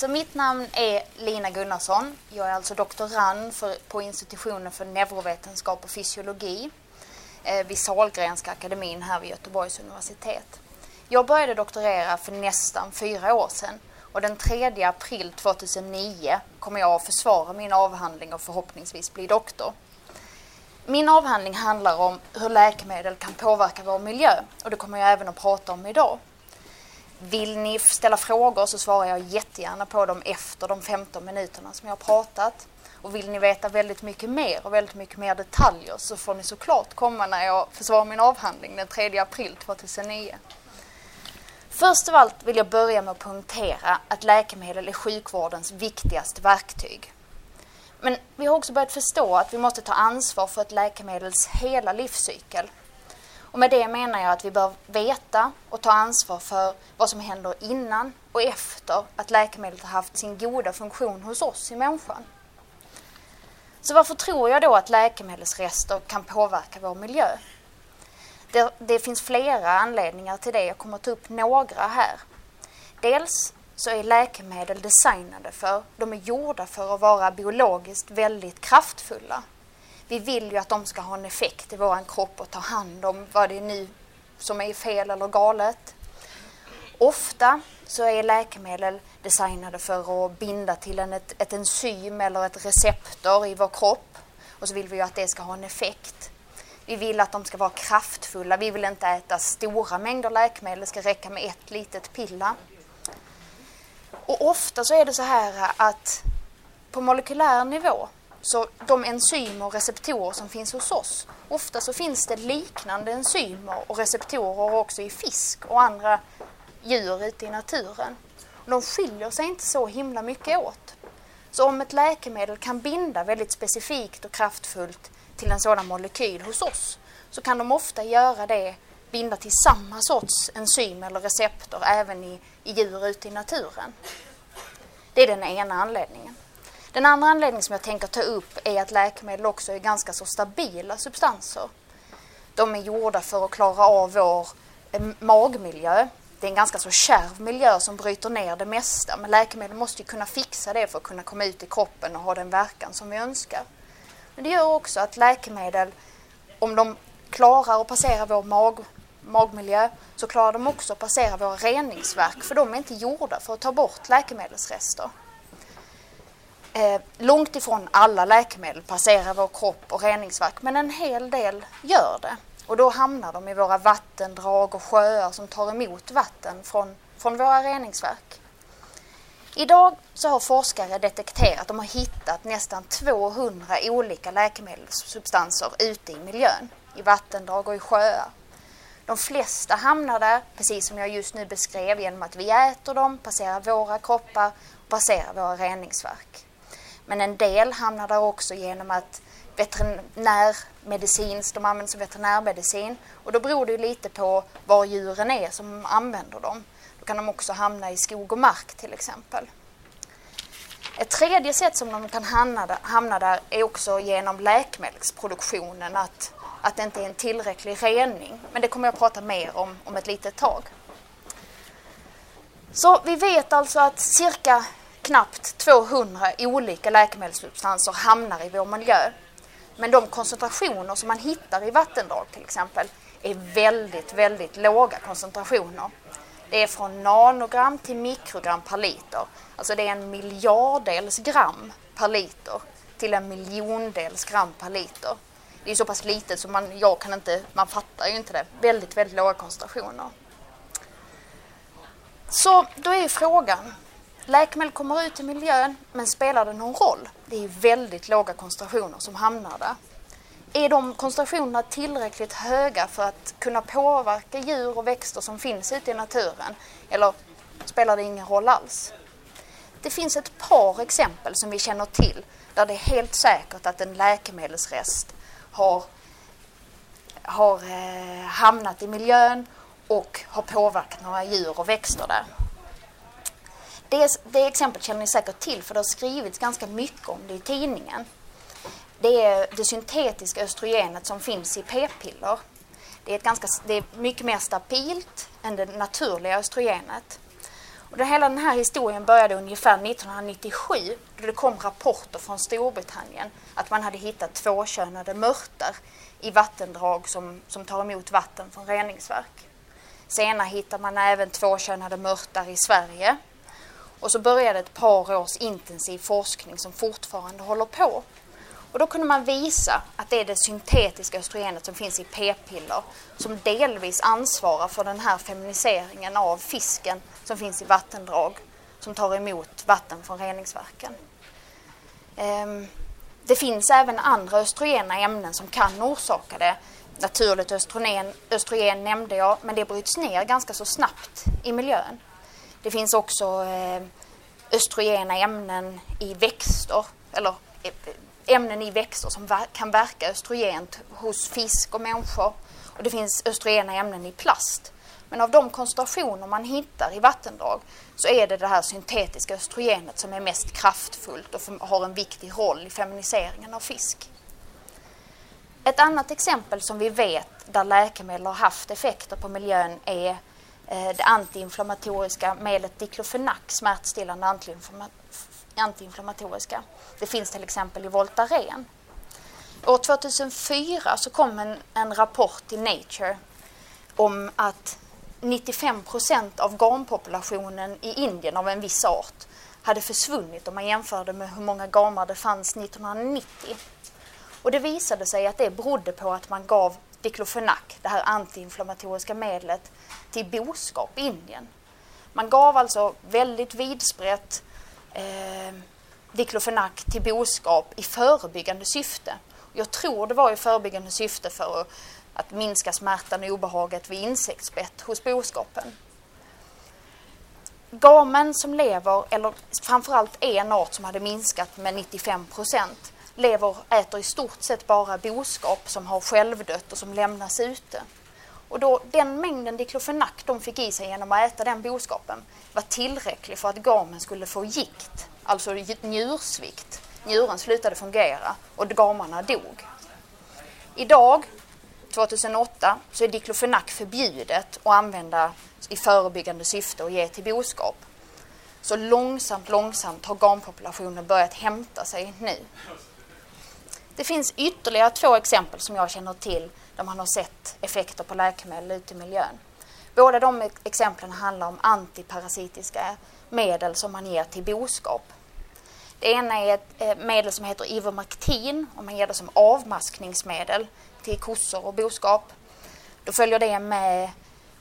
Så mitt namn är Lina Gunnarsson. Jag är alltså doktorand för, på institutionen för neurovetenskap och fysiologi eh, vid Sahlgrenska akademin här vid Göteborgs universitet. Jag började doktorera för nästan fyra år sedan och den 3 april 2009 kommer jag att försvara min avhandling och förhoppningsvis bli doktor. Min avhandling handlar om hur läkemedel kan påverka vår miljö och det kommer jag även att prata om idag. Vill ni ställa frågor så svarar jag jättegärna på dem efter de 15 minuterna som jag har pratat. Och vill ni veta väldigt mycket mer och väldigt mycket mer detaljer så får ni såklart komma när jag försvarar min avhandling den 3 april 2009. Först av allt vill jag börja med att punktera att läkemedel är sjukvårdens viktigaste verktyg. Men vi har också börjat förstå att vi måste ta ansvar för ett läkemedels hela livscykel. Och med det menar jag att vi bör veta och ta ansvar för vad som händer innan och efter att läkemedlet har haft sin goda funktion hos oss i människan. Så varför tror jag då att läkemedelsrester kan påverka vår miljö? Det, det, finns flera anledningar till det. Jag kommer att ta upp några här. Dels så är läkemedel designade för, de är gjorda för att vara biologiskt väldigt kraftfulla. Vi vill ju att de ska ha en effekt i vår kropp och ta hand om vad det är nu som är fel eller galet. Ofta så är läkemedel designade för att binda till en, ett, ett enzym eller ett receptor i vår kropp och så vill vi ju att det ska ha en effekt. Vi vill att de ska vara kraftfulla. Vi vill inte äta stora mängder läkemedel. Det ska räcka med ett litet piller. Och ofta så är det så här att på molekylär nivå så de enzymer och receptorer som finns hos oss, ofta så finns det liknande enzymer och receptorer också i fisk och andra djur ute i naturen. De skiljer sig inte så himla mycket åt. Så om ett läkemedel kan binda väldigt specifikt och kraftfullt till en sådan molekyl hos oss så kan de ofta göra det, binda till samma sorts enzym eller receptor även i, i djur ute i naturen. Det är den ena anledningen. Den andra anledningen som jag tänker ta upp är att läkemedel också är ganska så stabila substanser. De är gjorda för att klara av vår eh, magmiljö. Det är en ganska så kärv miljö som bryter ner det mesta men läkemedel måste ju kunna fixa det för att kunna komma ut i kroppen och ha den verkan som vi önskar. Men det gör också att läkemedel, om de klarar att passera vår mag, magmiljö så klarar de också att passera våra reningsverk för de är inte gjorda för att ta bort läkemedelsrester. Eh, långt ifrån alla läkemedel passerar vår kropp och reningsverk men en hel del gör det. Och då hamnar de i våra vattendrag och sjöar som tar emot vatten från, från våra reningsverk. Idag så har forskare detekterat, de har hittat nästan 200 olika läkemedelssubstanser ute i miljön, i vattendrag och i sjöar. De flesta hamnar där, precis som jag just nu beskrev, genom att vi äter dem, passerar våra kroppar och passerar våra reningsverk. Men en del hamnar där också genom att veterinärmedicinskt, de används som veterinärmedicin och då beror det ju lite på var djuren är som använder dem. Då kan de också hamna i skog och mark till exempel. Ett tredje sätt som de kan hamna där, hamna där är också genom läkemedelsproduktionen, att, att det inte är en tillräcklig rening. Men det kommer jag prata mer om om ett litet tag. Så vi vet alltså att cirka knappt 200 olika läkemedelssubstanser hamnar i vår miljö. Men de koncentrationer som man hittar i vattendrag till exempel är väldigt, väldigt låga koncentrationer. Det är från nanogram till mikrogram per liter. Alltså det är en miljarddels gram per liter till en miljondels gram per liter. Det är så pass litet så man, jag kan inte, man fattar ju inte det. Väldigt, väldigt låga koncentrationer. Så då är frågan, läkemedel kommer ut i miljön men spelar det någon roll? Det är väldigt låga koncentrationer som hamnar där. Är de koncentrationerna tillräckligt höga för att kunna påverka djur och växter som finns ute i naturen? Eller spelar det ingen roll alls? Det finns ett par exempel som vi känner till där det är helt säkert att en läkemedelsrest har, har eh, hamnat i miljön och har påverkat några djur och växter där. Det, det exemplet känner ni säkert till för det har skrivits ganska mycket om det i tidningen. Det är det syntetiska östrogenet som finns i p-piller. Det är, ett ganska, det är mycket mer stabilt än det naturliga östrogenet. Och hela den här historien började ungefär 1997 då det kom rapporter från Storbritannien att man hade hittat tvåkönade mörtar i vattendrag som, som tar emot vatten från reningsverk. Senare hittade man även tvåkönade mörtar i Sverige. Och så började ett par års intensiv forskning som fortfarande håller på. Och då kunde man visa att det är det syntetiska östrogenet som finns i p-piller som delvis ansvarar för den här feminiseringen av fisken som finns i vattendrag som tar emot vatten från reningsverken. Ehm, det finns även andra östrogena ämnen som kan orsaka det. Naturligt östrogen, östrogen nämnde jag, men det bryts ner ganska så snabbt i miljön. Det finns också eh, östrogena ämnen i växter, eller eh, ämnen i växter som kan verka östrogent hos fisk och människor. Och det finns östrogena ämnen i plast. Men av de koncentrationer man hittar i vattendrag så är det det här syntetiska östrogenet som är mest kraftfullt och har en viktig roll i feminiseringen av fisk. Ett annat exempel som vi vet där läkemedel har haft effekter på miljön är Eh, det antiinflammatoriska medlet diklofenac, smärtstillande antiinflammatoriska. Det finns till exempel i Voltaren. År 2004 så kom en, en rapport i Nature om att 95 procent av gampopulationen i Indien av en viss art hade försvunnit om man jämförde med hur många gamar det fanns 1990. Och det visade sig att det berodde på att man gav diklofenak, det här antiinflammatoriska medlet, till boskap i Indien. Man gav alltså väldigt vidsprätt eh, diklofenak till boskap i förebyggande syfte. Jag tror det var i förebyggande syfte för att att minska smärtan och obehaget vid insektsbett hos boskapen. Gamen som lever, eller framförallt en art som hade minskat med 95 procent, lever äter i stort sett bara boskap som har självdött och som lämnas ute. Och då, den mängden diklofenak de fick i sig genom att äta den boskapen var tillräcklig för att gamen skulle få gikt, alltså njursvikt. Njuren slutade fungera och gamarna dog. Idag 2008 så är diklofenak förbjudet att använda i förebyggande syfte och ge till boskap. Så långsamt, långsamt har gampopulationen börjat hämta sig nu. Det finns ytterligare två exempel som jag känner till där man har sett effekter på läkemedel ute i miljön. Båda de exemplen handlar om antiparasitiska medel som man ger till boskap. Det ena är ett eh, medel som heter Ivermectin och man ger det som avmaskningsmedel till kossor och boskap. Då följer det med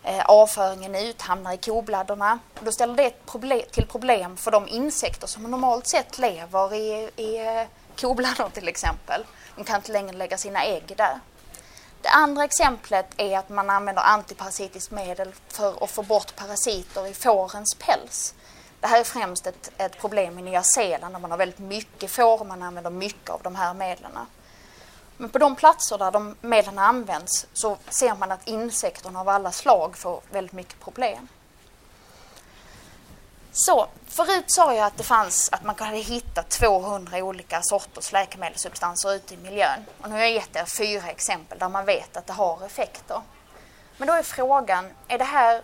eh, avföringen ut, hamnar i kobladdorna. Då ställer det till problem för de insekter som normalt sett lever i, i eh, eh, till exempel. De kan inte längre lägga sina ägg där. Det andra exemplet är att man använder antiparasitiskt medel för att få bort parasiter i fårens päls. Det här är främst ett, ett problem i Nya Zeeland där man har väldigt mycket får och man använder mycket av de här medlen. Men på de platser där de medlen används så ser man att insekterna av alla slag får väldigt mycket problem. Så, förut sa jag att det fanns att man kunde hitta 200 olika sorters läkemedelssubstanser ute i miljön. Och nu har jag gett er fyra exempel där man vet att det har effekter. Men då är frågan, är det här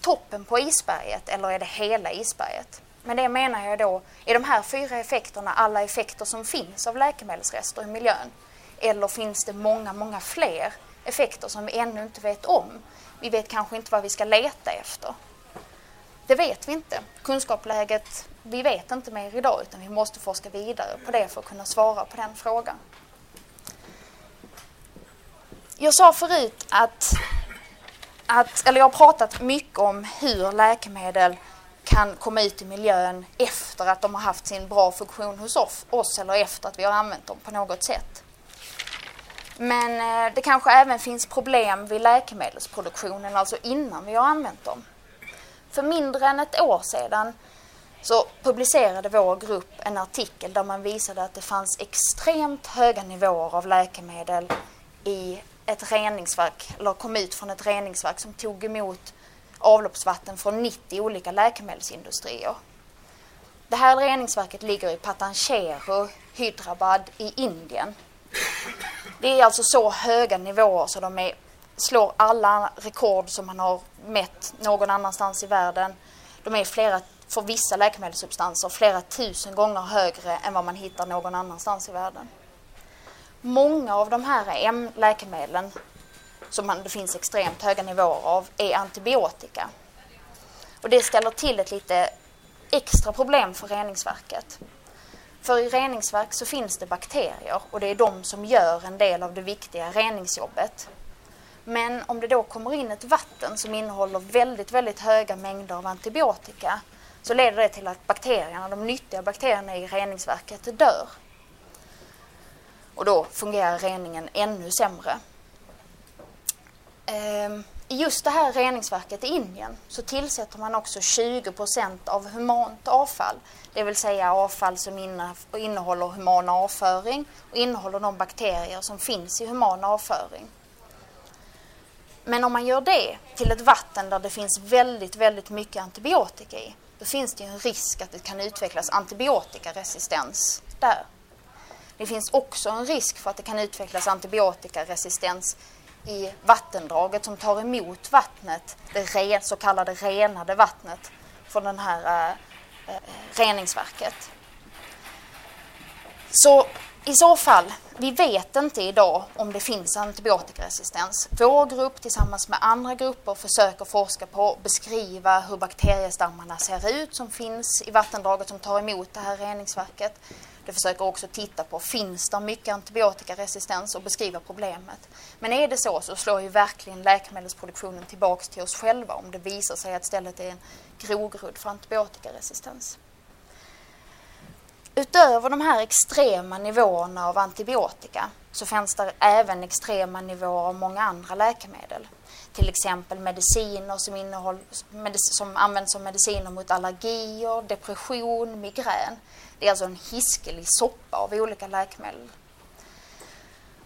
toppen på isberget eller är det hela isberget? Men det menar jag då, är de här fyra effekterna alla effekter som finns av läkemedelsrester i miljön? Eller finns det många, många fler effekter som vi ännu inte vet om? Vi vet kanske inte vad vi ska leta efter. Det vet vi inte. Kunskapsläget, vi vet inte mer idag utan vi måste forska vidare på det för att kunna svara på den frågan. Jag sa förut att, att eller jag har pratat mycket om hur läkemedel kan komma ut i miljön efter att de har haft sin bra funktion hos oss eller efter att vi har använt dem på något sätt. Men eh, det kanske även finns problem vid läkemedelsproduktionen, alltså innan vi har använt dem. För mindre än ett år sedan så publicerade vår grupp en artikel där man visade att det fanns extremt höga nivåer av läkemedel i ett reningsverk, eller kom ut från ett reningsverk som tog emot avloppsvatten från 90 olika läkemedelsindustrier. Det här reningsverket ligger i Patancheru, Hyderabad i Indien. Det är alltså så höga nivåer så de är, slår alla rekord som man har mätt någon annanstans i världen. De är flera, för vissa läkemedelssubstanser flera tusen gånger högre än vad man hittar någon annanstans i världen. Många av de här läkemedlen som man, det finns extremt höga nivåer av är antibiotika. Och det ställer till ett lite extra problem för reningsverket. För i reningsverk så finns det bakterier och det är de som gör en del av det viktiga reningsjobbet. Men om det då kommer in ett vatten som innehåller väldigt, väldigt höga mängder av antibiotika så leder det till att bakterierna, de nyttiga bakterierna i reningsverket dör. Och då fungerar reningen ännu sämre. Ehm, I just det här reningsverket i Indien så tillsätter man också 20% av humant avfall. Det vill säga avfall som innehåller human avföring och innehåller de bakterier som finns i human avföring. Men om man gör det till ett vatten där det finns väldigt, väldigt mycket antibiotika i, då finns det en risk att det kan utvecklas antibiotikaresistens där. Det finns också en risk för att det kan utvecklas antibiotikaresistens i vattendraget som tar emot vattnet, det så kallade renade vattnet från det här äh, reningsverket. Så i så fall, vi vet inte idag om det finns antibiotikaresistens. Vår grupp tillsammans med andra grupper försöker forska på och beskriva hur bakteriestammarna ser ut som finns i vattendraget som tar emot det här reningsverket. Vi försöker också titta på, finns det mycket antibiotikaresistens och beskriva problemet. Men är det så så slår ju verkligen läkemedelsproduktionen tillbaks till oss själva om det visar sig att stället är en grogrund för antibiotikaresistens. Utöver de här extrema nivåerna av antibiotika så finns det även extrema nivåer av många andra läkemedel. Till exempel mediciner som, innehåll, som används som mediciner mot allergier, depression, migrän. Det är alltså en hiskelig soppa av olika läkemedel.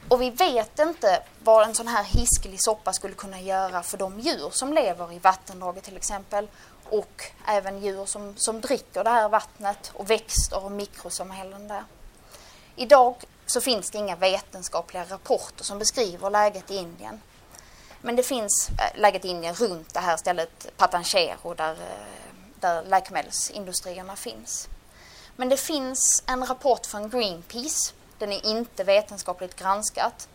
Och vi vet inte vad en sån här hiskelig soppa skulle kunna göra för de djur som lever i vattendraget till exempel och även djur som, som dricker det här vattnet och växter och mikrosamhällen där. Idag så finns det inga vetenskapliga rapporter som beskriver läget i Indien. Men det finns eh, läget i Indien runt det här stället Patanchero, där, eh, där läkemedelsindustrierna finns. Men det finns en rapport från Greenpeace. Den är inte vetenskapligt granskat.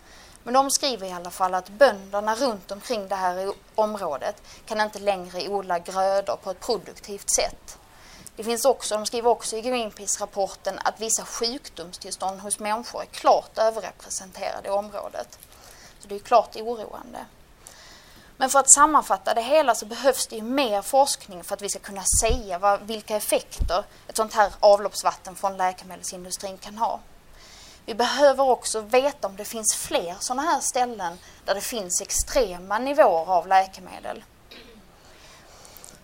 Men de skriver i alla fall att bönderna runt omkring det här området kan inte längre odla grödor på ett produktivt sätt. Det finns också, de skriver också i Greenpeace-rapporten att vissa sjukdomstillstånd hos människor är klart överrepresenterade i området. Så det är klart oroande. Men för att sammanfatta det hela så behövs det ju mer forskning för att vi ska kunna säga vad, vilka effekter ett sånt här avloppsvatten från läkemedelsindustrin kan ha. Vi behöver också veta om det finns fler sådana här ställen där det finns extrema nivåer av läkemedel.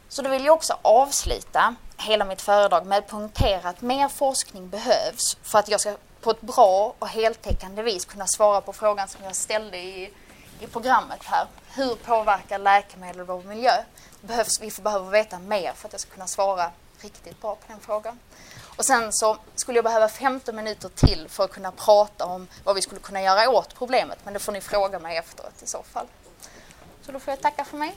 Så då vill jag också avsluta hela mitt föredrag med att punktera att mer forskning behövs för att jag ska på ett bra och heltäckande vis kunna svara på frågan som jag ställde i, i programmet här. Hur påverkar läkemedel vår miljö? Behövs, vi behöver veta mer för att jag ska kunna svara riktigt bra på den frågan. Och sen så skulle jag behöva 15 minuter till för att kunna prata om vad vi skulle kunna göra åt problemet. Men det får ni fråga mig efteråt i så fall. Så då får jag tacka för mig.